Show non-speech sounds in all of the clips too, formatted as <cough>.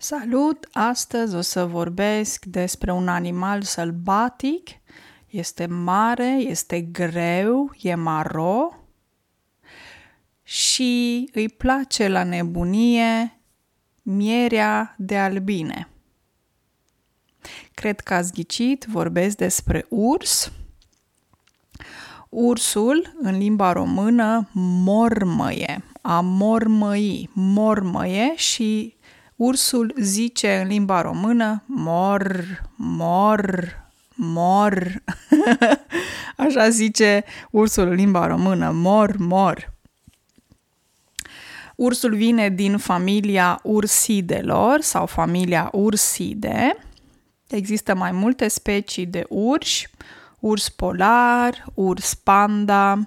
Salut! Astăzi o să vorbesc despre un animal sălbatic. Este mare, este greu, e maro și îi place la nebunie mierea de albine. Cred că ați ghicit, vorbesc despre urs. Ursul, în limba română, mormăie, a mormăi, mormăie și ursul zice în limba română mor, mor, mor. <laughs> Așa zice ursul în limba română, mor, mor. Ursul vine din familia ursidelor sau familia urside. Există mai multe specii de urși, urs polar, urs panda,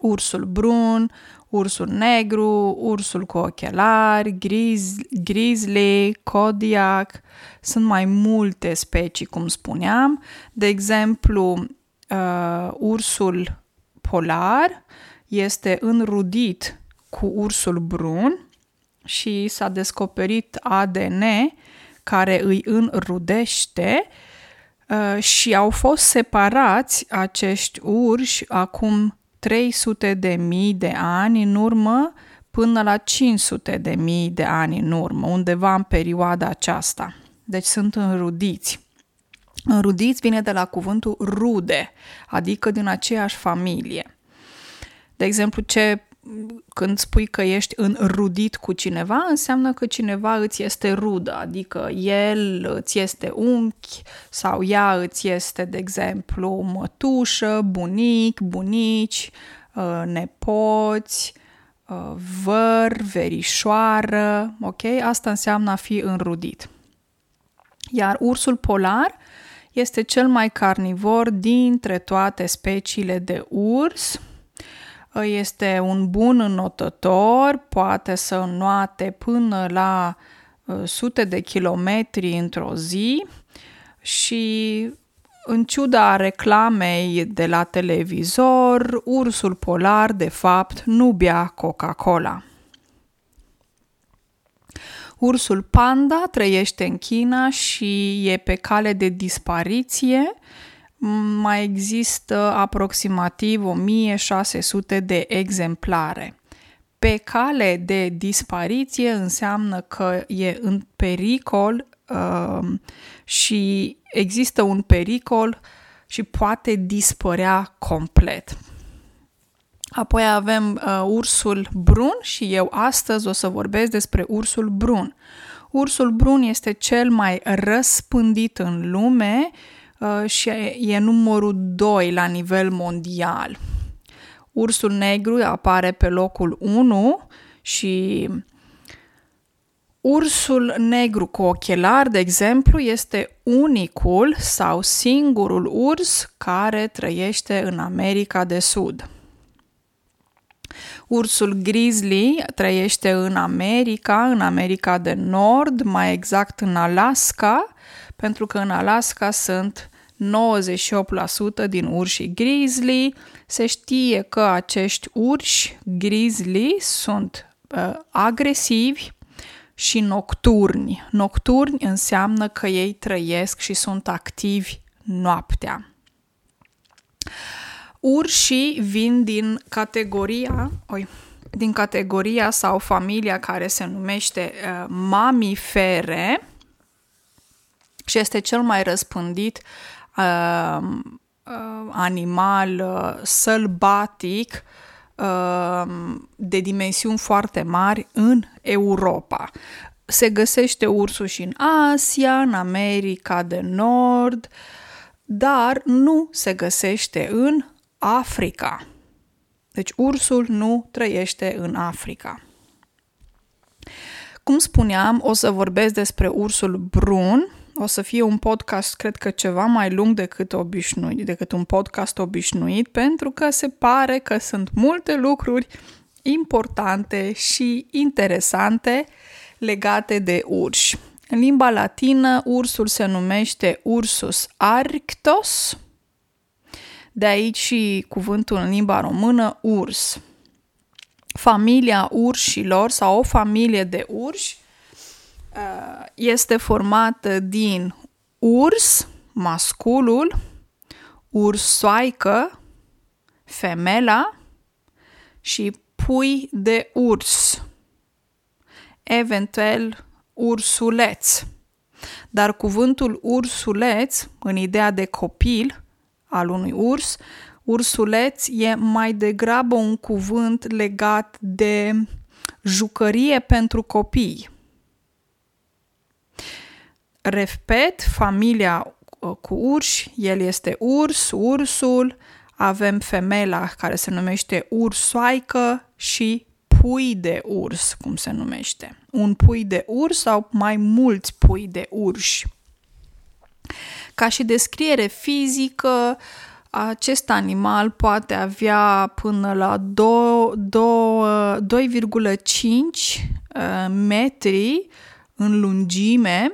ursul brun, ursul negru, ursul cu ochelari, griz, grizzly, kodiak. Sunt mai multe specii, cum spuneam. De exemplu, uh, ursul polar este înrudit cu ursul brun și s-a descoperit ADN care îi înrudește uh, și au fost separați acești urși acum 300 de mii de ani în urmă până la 500 de mii de ani în urmă, undeva în perioada aceasta. Deci sunt înrudiți. Înrudiți vine de la cuvântul rude, adică din aceeași familie. De exemplu, ce când spui că ești înrudit cu cineva, înseamnă că cineva îți este rudă, adică el îți este unchi sau ea îți este, de exemplu, mătușă, bunic, bunici, uh, nepoți, uh, văr, verișoară, ok? Asta înseamnă a fi înrudit. Iar ursul polar este cel mai carnivor dintre toate speciile de urs, este un bun înotător, poate să înnoate până la uh, sute de kilometri într-o zi și în ciuda reclamei de la televizor, ursul polar de fapt nu bea Coca-Cola. Ursul panda trăiește în China și e pe cale de dispariție mai există aproximativ 1600 de exemplare. Pe cale de dispariție înseamnă că e în pericol uh, și există un pericol și poate dispărea complet. Apoi avem uh, ursul brun și eu astăzi o să vorbesc despre ursul brun. Ursul brun este cel mai răspândit în lume uh, Uh, și e numărul 2 la nivel mondial. Ursul negru apare pe locul 1 și ursul negru cu ochelar, de exemplu, este unicul sau singurul urs care trăiește în America de Sud. Ursul grizzly trăiește în America, în America de Nord, mai exact în Alaska, pentru că în Alaska sunt 98% din urșii grizzly. Se știe că acești urși grizzly sunt uh, agresivi și nocturni. Nocturni înseamnă că ei trăiesc și sunt activi noaptea. Urșii vin din categoria, oi, din categoria sau familia care se numește uh, mamifere și este cel mai răspândit uh, uh, animal uh, sălbatic uh, de dimensiuni foarte mari în Europa. Se găsește ursul și în Asia, în America de Nord, dar nu se găsește în Africa. Deci ursul nu trăiește în Africa. Cum spuneam, o să vorbesc despre ursul brun, o să fie un podcast, cred că ceva mai lung decât obișnuit, decât un podcast obișnuit, pentru că se pare că sunt multe lucruri importante și interesante legate de urși. În limba latină, ursul se numește Ursus arctos, de aici și cuvântul în limba română urs. Familia urșilor sau o familie de urși uh, este formată din urs, masculul, ursoaică, femela și pui de urs, eventual ursuleț. Dar cuvântul ursuleț, în ideea de copil al unui urs, ursuleț e mai degrabă un cuvânt legat de jucărie pentru copii. Repet, familia uh, cu urși, el este urs, ursul, avem femela care se numește ursoaică și pui de urs, cum se numește. Un pui de urs sau mai mulți pui de urși. Ca și descriere fizică, acest animal poate avea până la 2,5 uh, metri în lungime.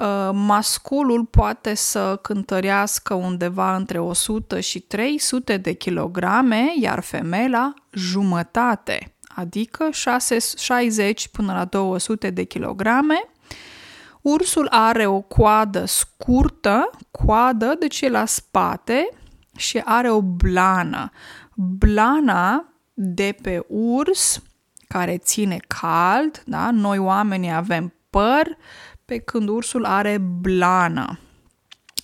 Uh, masculul poate să cântărească undeva între 100 și 300 de kilograme, iar femeia jumătate, adică 60 până la 200 de kilograme. Ursul are o coadă scurtă, coadă, deci e la spate și are o blană. Blana de pe urs care ține cald, da? Noi oamenii avem păr, pe când ursul are blană.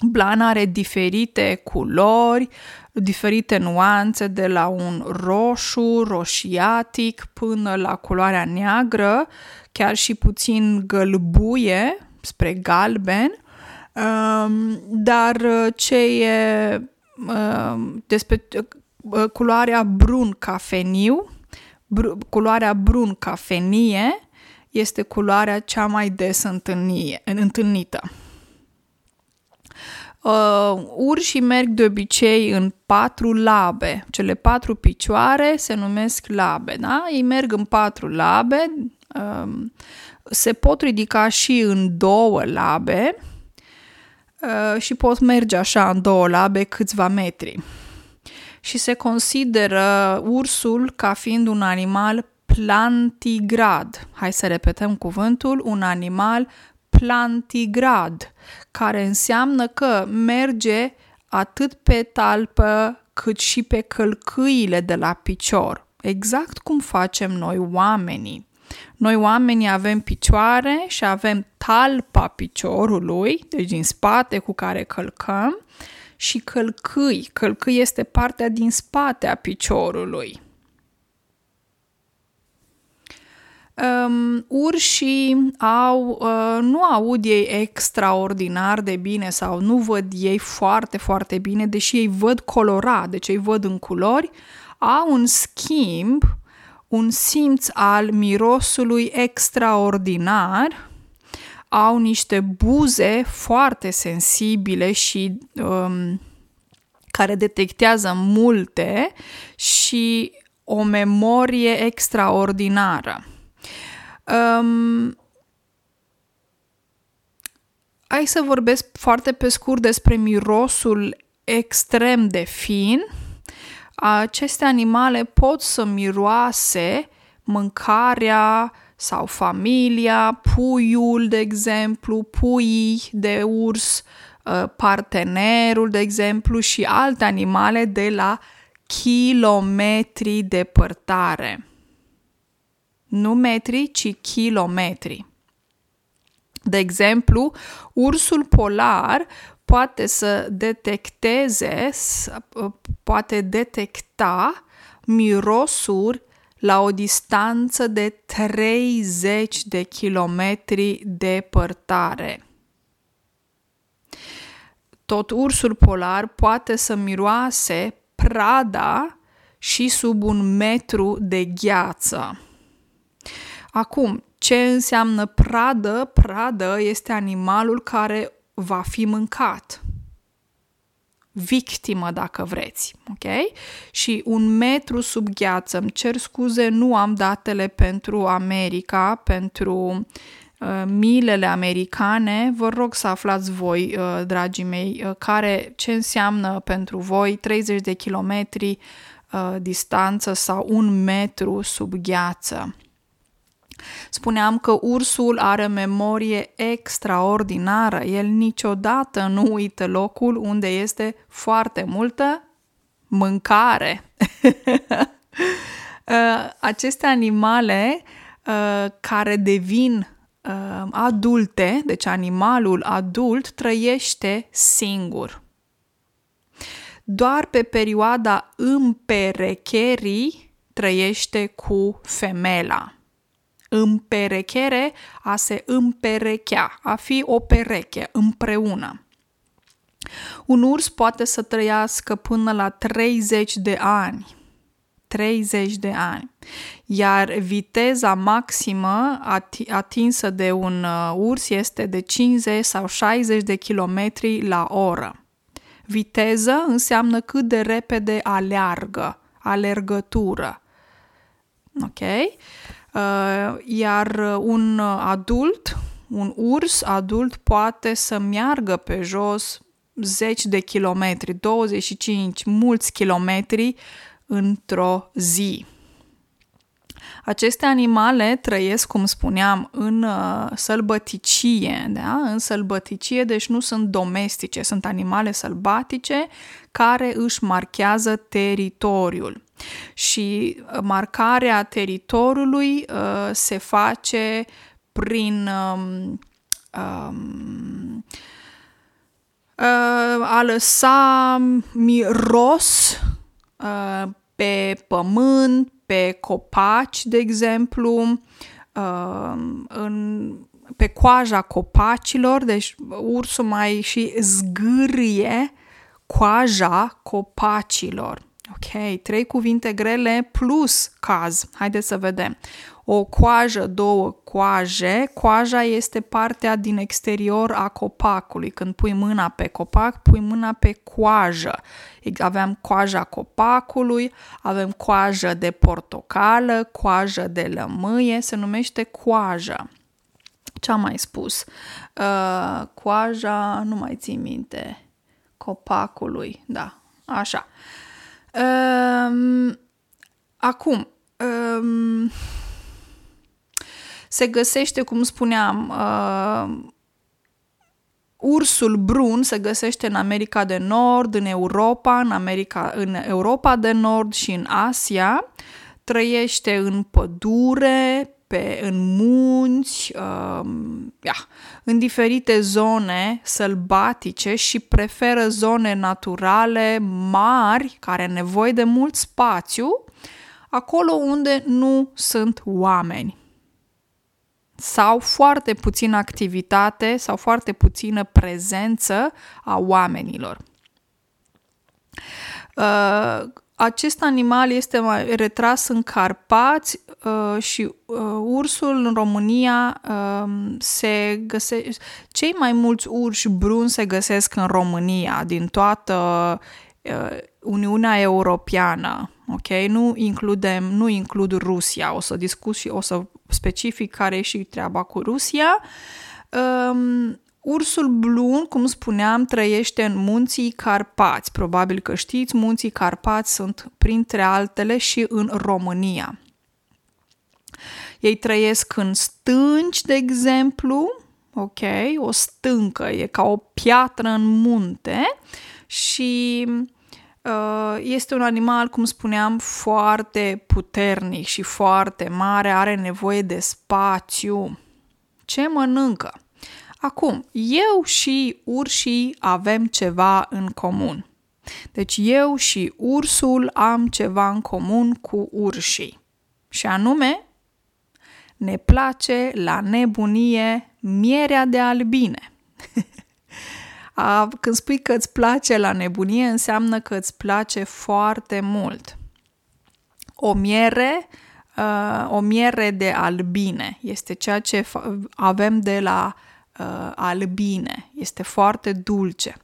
Blana are diferite culori, diferite nuanțe, de la un roșu, roșiatic, până la culoarea neagră, chiar și puțin gălbuie, spre galben, um, dar uh, ce e um, despre uh, culoarea brun cafeniu, culoarea brun cafenie este culoarea cea mai des întâlnie, întâlnită. Uh, urșii merg de obicei în patru labe. Cele patru picioare se numesc labe, da? Ei merg în patru labe, um, se pot ridica și în două labe uh, și pot merge așa în două labe câțiva metri. Și se consideră ursul ca fiind un animal plantigrad. Hai să repetăm cuvântul, un animal plantigrad, care înseamnă că merge atât pe talpă cât și pe călcâile de la picior, exact cum facem noi oamenii. Noi oamenii avem picioare și avem talpa piciorului, deci din spate cu care călcăm, și călcâi. Călcâi este partea din spate a piciorului. Um, urșii au, uh, nu aud ei extraordinar de bine sau nu văd ei foarte, foarte bine, deși ei văd colorat, deci ei văd în culori, au un schimb un simț al mirosului extraordinar, au niște buze foarte sensibile și um, care detectează multe și o memorie extraordinară. Um, hai să vorbesc foarte pe scurt despre mirosul extrem de fin aceste animale pot să miroase mâncarea sau familia, puiul, de exemplu, puii de urs, ă, partenerul, de exemplu, și alte animale de la kilometri departare. Nu metri, ci kilometri. De exemplu, ursul polar poate să detecteze, poate detecta mirosuri la o distanță de 30 de kilometri departare. Tot ursul polar poate să miroase prada și sub un metru de gheață. Acum, ce înseamnă pradă? Pradă este animalul care va fi mâncat. Victimă, dacă vreți, ok? Și un metru sub gheață, îmi cer scuze, nu am datele pentru America, pentru uh, milele americane. Vă rog să aflați voi, uh, dragii mei, uh, care, ce înseamnă pentru voi 30 de kilometri uh, distanță sau un metru sub gheață. Spuneam că ursul are memorie extraordinară. El niciodată nu uită locul unde este foarte multă mâncare. <laughs> Uh, aceste animale uh, care devin uh, adulte, deci animalul adult trăiește singur. Doar pe perioada împerecherii trăiește cu femela. Împerechere, a se împerechea, a fi o pereche împreună. Un urs poate să trăiască până la 30 de ani. 30 de ani. Iar viteza maximă atinsă de un uh, urs este de 50 sau 60 de kilometri la oră. Viteză înseamnă cât de repede aleargă, alergătură. Ok? Uh, iar un adult, un urs adult poate să meargă pe jos zeci de kilometri, 25, mulți kilometri într-o zi. Aceste animale trăiesc, cum spuneam, în uh, sălbăticie, da? în sălbăticie, deci nu sunt domestice, sunt animale sălbatice care își marchează teritoriul. Și uh, marcarea teritoriului uh, se face prin um, um, uh, a lăsa miros uh, pe pământ, pe copaci, de exemplu, uh, în, pe coaja copacilor, deci ursul mai și zgârie coaja copacilor. Ok, trei cuvinte grele plus caz. Haideți să vedem. O coajă, două coaje. Coaja este partea din exterior a copacului. Când pui mâna pe copac, pui mâna pe coajă. Avem coaja copacului, avem coajă de portocală, coajă de lămâie, se numește coajă. Ce am mai spus? Uh, coaja, nu mai țin minte, copacului, da, așa. Um, acum, um, se găsește, cum spuneam, uh, ursul brun se găsește în America de Nord, în Europa, în, America, în Europa de Nord și în Asia. Trăiește în pădure, pe, în munți, uh, ia, în diferite zone sălbatice și preferă zone naturale mari, care au nevoie de mult spațiu, acolo unde nu sunt oameni sau foarte puțină activitate sau foarte puțină prezență a oamenilor. Uh, acest animal este mai retras în Carpați uh, și uh, ursul în România uh, se găsește. Cei mai mulți urși bruni se găsesc în România, din toată uh, Uniunea Europeană. Ok? Nu includem, nu includ Rusia. O să discut și o să specific care e și treaba cu Rusia. Um, ursul blun, cum spuneam, trăiește în munții Carpați. Probabil că știți, munții Carpați sunt printre altele și în România. Ei trăiesc în stânci, de exemplu, ok, o stâncă, e ca o piatră în munte și Uh, este un animal, cum spuneam, foarte puternic și foarte mare, are nevoie de spațiu. Ce mănâncă? Acum, eu și urșii avem ceva în comun. Deci eu și ursul am ceva în comun cu urșii. Și anume, ne place la nebunie mierea de albine. <laughs> A, când spui că îți place la nebunie, înseamnă că îți place foarte mult. O miere, uh, o miere de albine este ceea ce avem de la uh, albine. Este foarte dulce.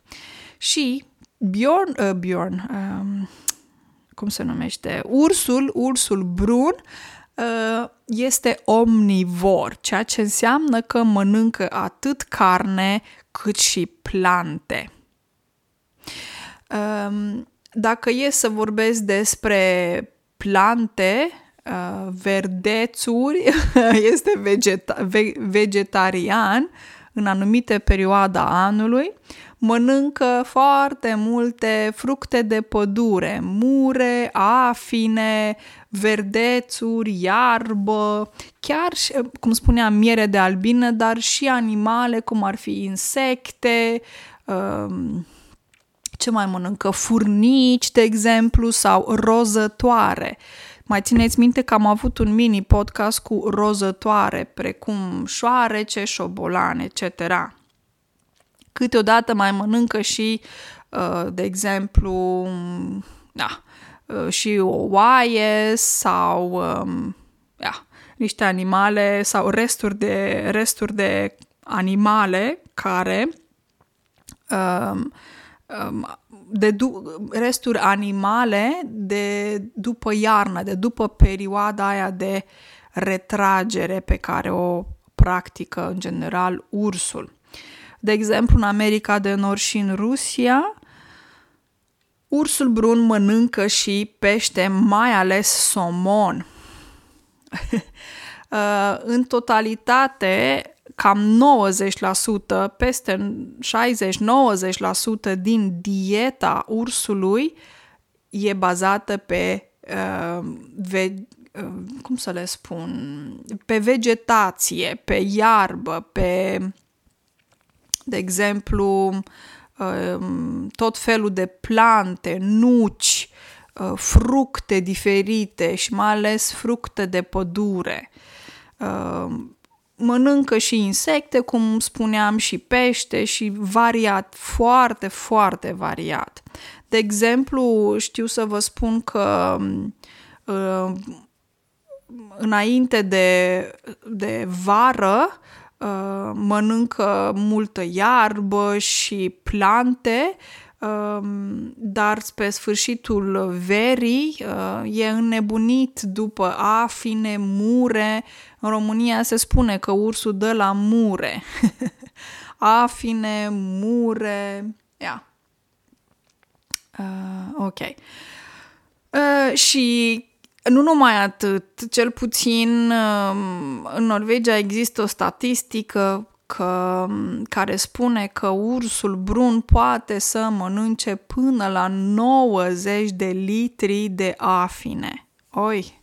Și Bjorn, uh, Bjorn um, cum se numește? Ursul, ursul brun, uh, este omnivor, ceea ce înseamnă că mănâncă atât carne cât și plante. Dacă e să vorbesc despre plante, uh, verdețuri, <laughs> este vegeta- ve- vegetarian în anumite perioade anului, mănâncă foarte multe fructe de pădure, mure, afine, verdețuri, iarbă, chiar, cum spuneam, miere de albină, dar și animale, cum ar fi insecte, um, ce mai mănâncă? Furnici, de exemplu, sau rozătoare. Mai țineți minte că am avut un mini podcast cu rozătoare, precum șoarece, șobolane, etc. Câteodată mai mănâncă și, uh, de exemplu, da, uh, și o oaie sau um, ja, niște animale sau resturi de, resturi de animale care um, um, de du- resturi animale de după iarnă, de după perioada aia de retragere pe care o practică în general ursul. De exemplu, în America de Nord și în Rusia, ursul brun mănâncă și pește, mai ales somon. <laughs> Uh, în totalitate, cam 90%, peste 60-90% din dieta ursului e bazată pe uh, ve, uh, cum să le spun, pe vegetație, pe iarbă, pe de exemplu, um, tot felul de plante, nuci, uh, fructe diferite și mai ales fructe de pădure. Um, mănâncă și insecte, cum spuneam, și pește și variat, foarte, foarte variat. De exemplu, știu să vă spun că uh, înainte de, de vară uh, mănâncă multă iarbă și plante, uh, dar spre sfârșitul verii uh, e înnebunit după afine, mure. În România se spune că ursul dă la mure. <laughs> afine, mure, yeah. Uh, ok. Uh, și nu numai atât, cel puțin um, în Norvegia există o statistică că, care spune că ursul brun poate să mănânce până la 90 de litri de afine. Oi,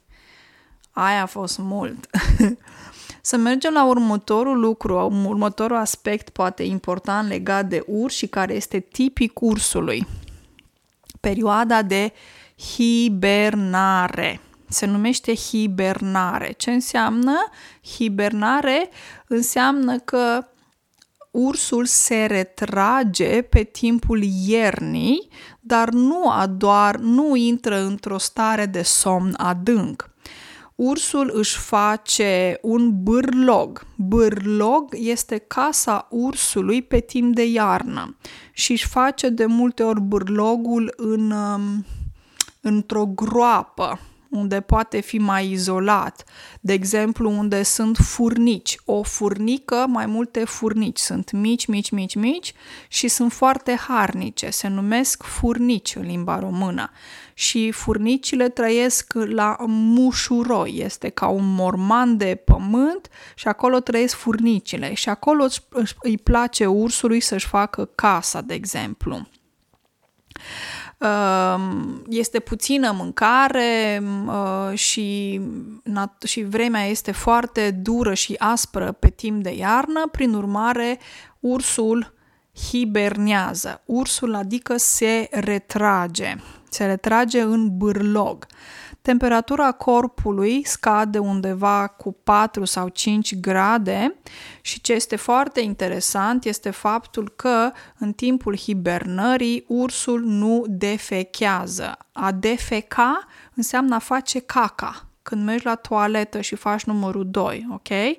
aia a fost mult. <laughs> să mergem la următorul lucru, următorul aspect poate important legat de urs și care este tipic ursului. Perioada de hibernare se numește hibernare. Ce înseamnă hibernare? Înseamnă că ursul se retrage pe timpul iernii, dar nu doar nu intră într-o stare de somn adânc. Ursul își face un bârlog. Bârlog este casa ursului pe timp de iarnă și își face de multe ori bârlogul în, um, într-o groapă unde poate fi mai izolat, de exemplu unde sunt furnici, o furnică, mai multe furnici, sunt mici, mici, mici, mici și sunt foarte harnice, se numesc furnici în limba română. Și furnicile trăiesc la mușuroi, este ca un morman de pământ și acolo trăiesc furnicile. Și acolo își place ursului să-și facă casa, de exemplu. Ehm, este puțină mâncare uh, și, și vremea este foarte dură și aspră pe timp de iarnă, prin urmare ursul hibernează. Ursul adică se retrage, se retrage în bârlog temperatura corpului scade undeva cu 4 sau 5 grade și ce este foarte interesant este faptul că în timpul hibernării ursul nu defechează. A defeca înseamnă a face caca, când mergi la toaletă și faci numărul 2, ok?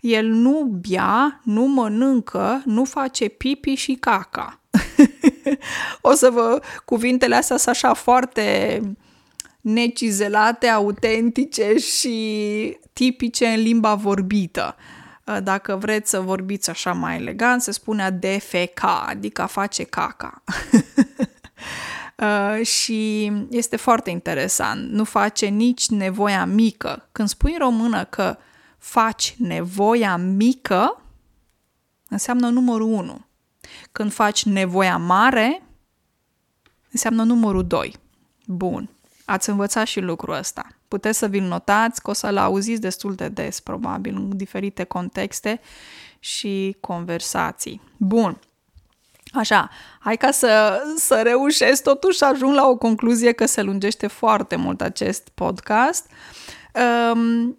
El nu bea, nu mănâncă, nu face pipi și caca. <laughs> o să vă, cuvintele astea sunt așa foarte necizelate, autentice și tipice în limba vorbită. Uh, dacă vreți să vorbiți așa mai elegant, se spune a defeca, adică a face caca. <laughs> Uh, și este foarte interesant. Nu face nici nevoia mică. Când spui în română că faci nevoia mică, înseamnă numărul 1. Când faci nevoia mare, înseamnă numărul 2. Bun. Ați învățat și lucrul ăsta. Puteți să vi-l notați, că o să-l auziți destul de des, probabil, în diferite contexte și conversații. Bun. Așa, hai ca să, să reușesc totuși să ajung la o concluzie că se lungește foarte mult acest podcast. Um,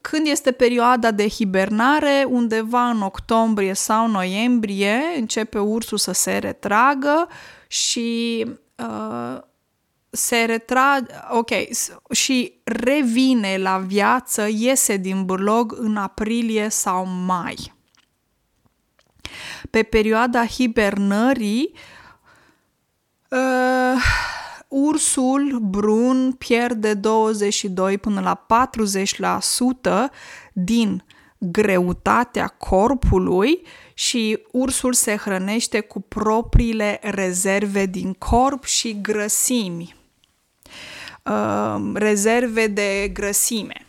când este perioada de hibernare, undeva în octombrie sau noiembrie, începe ursul să se retragă și uh, se retrage, ok, și revine la viață, iese din burlog în aprilie sau mai. Pe perioada hibernării, uh, ursul brun pierde 22 până la 40% din greutatea corpului și ursul se hrănește cu propriile rezerve din corp și grăsimi. Uh, rezerve de grăsime.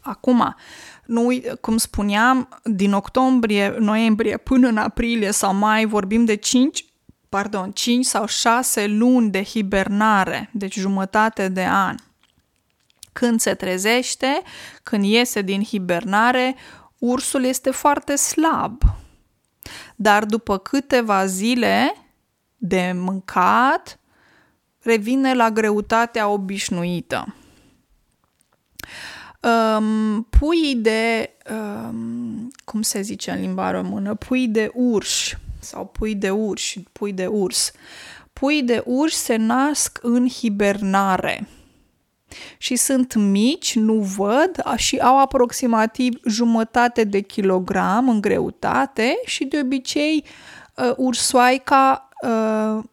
Acum, nu, cum spuneam, din octombrie, noiembrie până în aprilie sau mai vorbim de 5, pardon, 5 sau 6 luni de hibernare, deci jumătate de an. Când se trezește, când iese din hibernare, ursul este foarte slab. Dar după câteva zile de mâncat, revine la greutatea obișnuită. Um, pui de, um, cum se zice în limba română, pui de urși sau pui de urși, pui de urs. Pui de urși se nasc în hibernare și sunt mici, nu văd, și au aproximativ jumătate de kilogram în greutate și de obicei uh, ursoaica uh,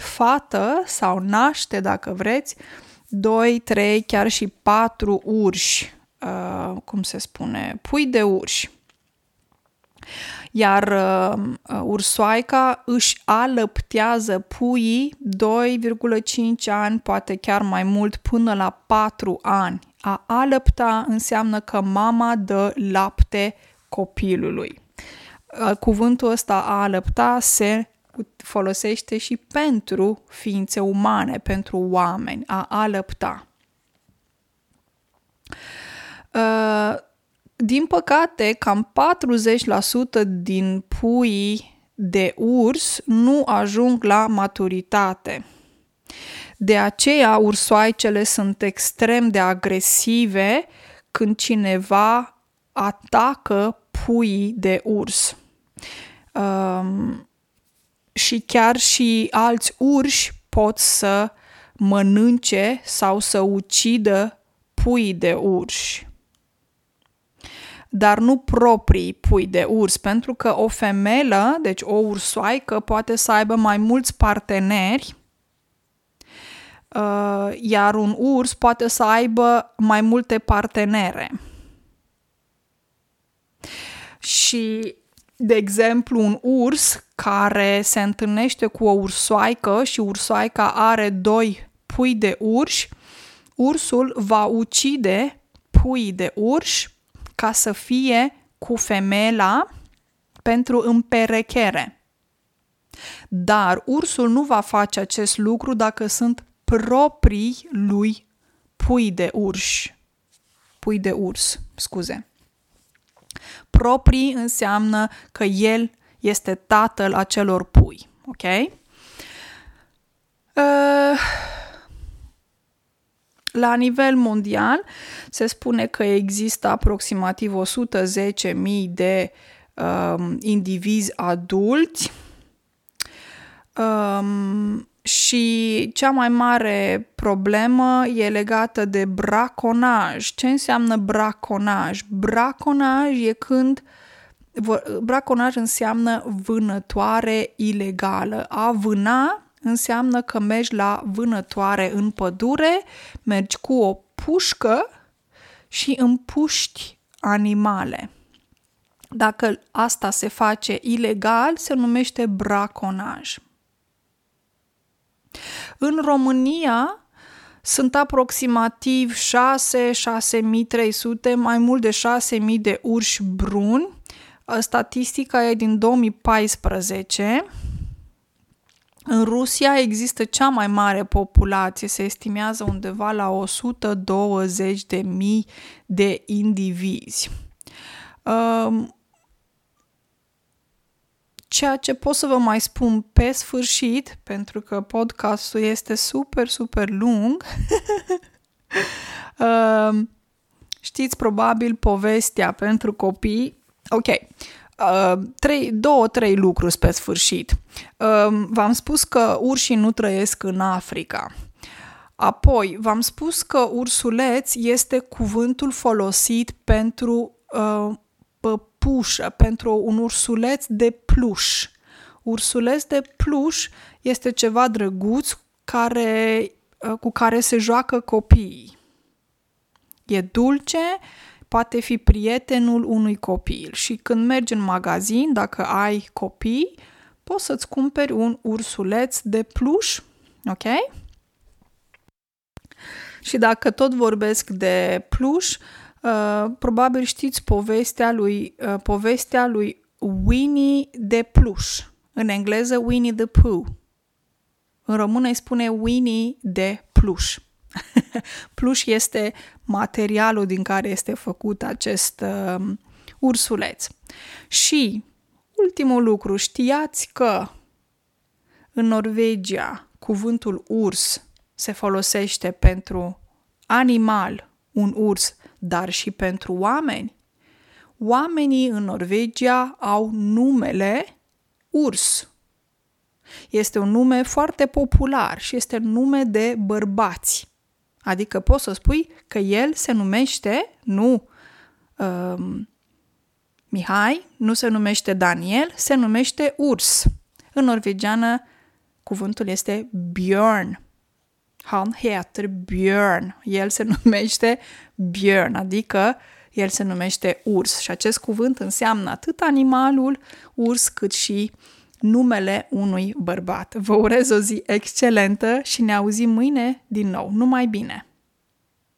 fată sau naște, dacă vreți, 2, 3, chiar și 4 urși, uh, cum se spune, pui de urși. Iar uh, ursoaica își alăptează puii 2,5 ani, poate chiar mai mult, până la 4 ani. A alăpta înseamnă că mama dă lapte copilului. Uh, cuvântul ăsta a alăpta se folosește și pentru ființe umane, pentru oameni, a alăpta. Uh, din păcate, cam 40% din puii de urs nu ajung la maturitate. De aceea, ursoaicele sunt extrem de agresive când cineva atacă puii de urs. Um, și chiar și alți urși pot să mănânce sau să ucidă pui de urși. Dar nu proprii pui de urs, pentru că o femelă, deci o ursoaică, poate să aibă mai mulți parteneri, uh, iar un urs poate să aibă mai multe partenere. Și de exemplu, un urs care se întâlnește cu o ursoaică și ursoaica are doi pui de urși, ursul va ucide pui de urși ca să fie cu femela pentru împerechere. Dar ursul nu va face acest lucru dacă sunt proprii lui pui de urși. Pui de urs, scuze. Proprii înseamnă că el este tatăl acelor pui. Ok? Uh, la nivel mondial se spune că există aproximativ 110.000 de um, indivizi adulți um, și cea mai mare problemă e legată de braconaj. Ce înseamnă braconaj? Braconaj e când braconaj înseamnă vânătoare ilegală. A vâna înseamnă că mergi la vânătoare în pădure, mergi cu o pușcă și împuști animale. Dacă asta se face ilegal, se numește braconaj. În România sunt aproximativ 6-6300, mai mult de 6000 de urși bruni. Statistica e din 2014. În Rusia există cea mai mare populație, se estimează undeva la 120 de mii de indivizi. Um, ceea ce pot să vă mai spun pe sfârșit, pentru că podcastul este super, super lung, <laughs> um, știți probabil povestea pentru copii. Ok, Uh, trei, două, trei lucruri pe sfârșit. Uh, v-am spus că urșii nu trăiesc în Africa. Apoi, v-am spus că ursuleț este cuvântul folosit pentru uh, păpușă, pentru un ursuleț de pluș. Ursuleț de pluș este ceva drăguț care, uh, cu care se joacă copiii. E dulce, poate fi prietenul unui copil și când mergi în magazin, dacă ai copii, poți să-ți cumperi un ursuleț de pluș, ok? Și dacă tot vorbesc de pluș, uh, probabil știți povestea lui, uh, povestea lui Winnie de pluș. În engleză Winnie the Pooh. În română îi spune Winnie de pluș. Pluș este materialul din care este făcut acest uh, ursuleț. Și ultimul lucru, știați că în Norvegia cuvântul urs se folosește pentru animal, un urs, dar și pentru oameni? Oamenii în Norvegia au numele urs. Este un nume foarte popular și este nume de bărbați. Adică poți să spui că el se numește, nu um, Mihai, nu se numește Daniel, se numește Urs. În norvegiană cuvântul este Björn. Han heter Björn. El se <laughs> numește Björn, adică el se numește urs și acest cuvânt înseamnă atât animalul urs cât și numele unui bărbat. Vă urez o zi excelentă și ne auzim mâine din nou. Numai bine!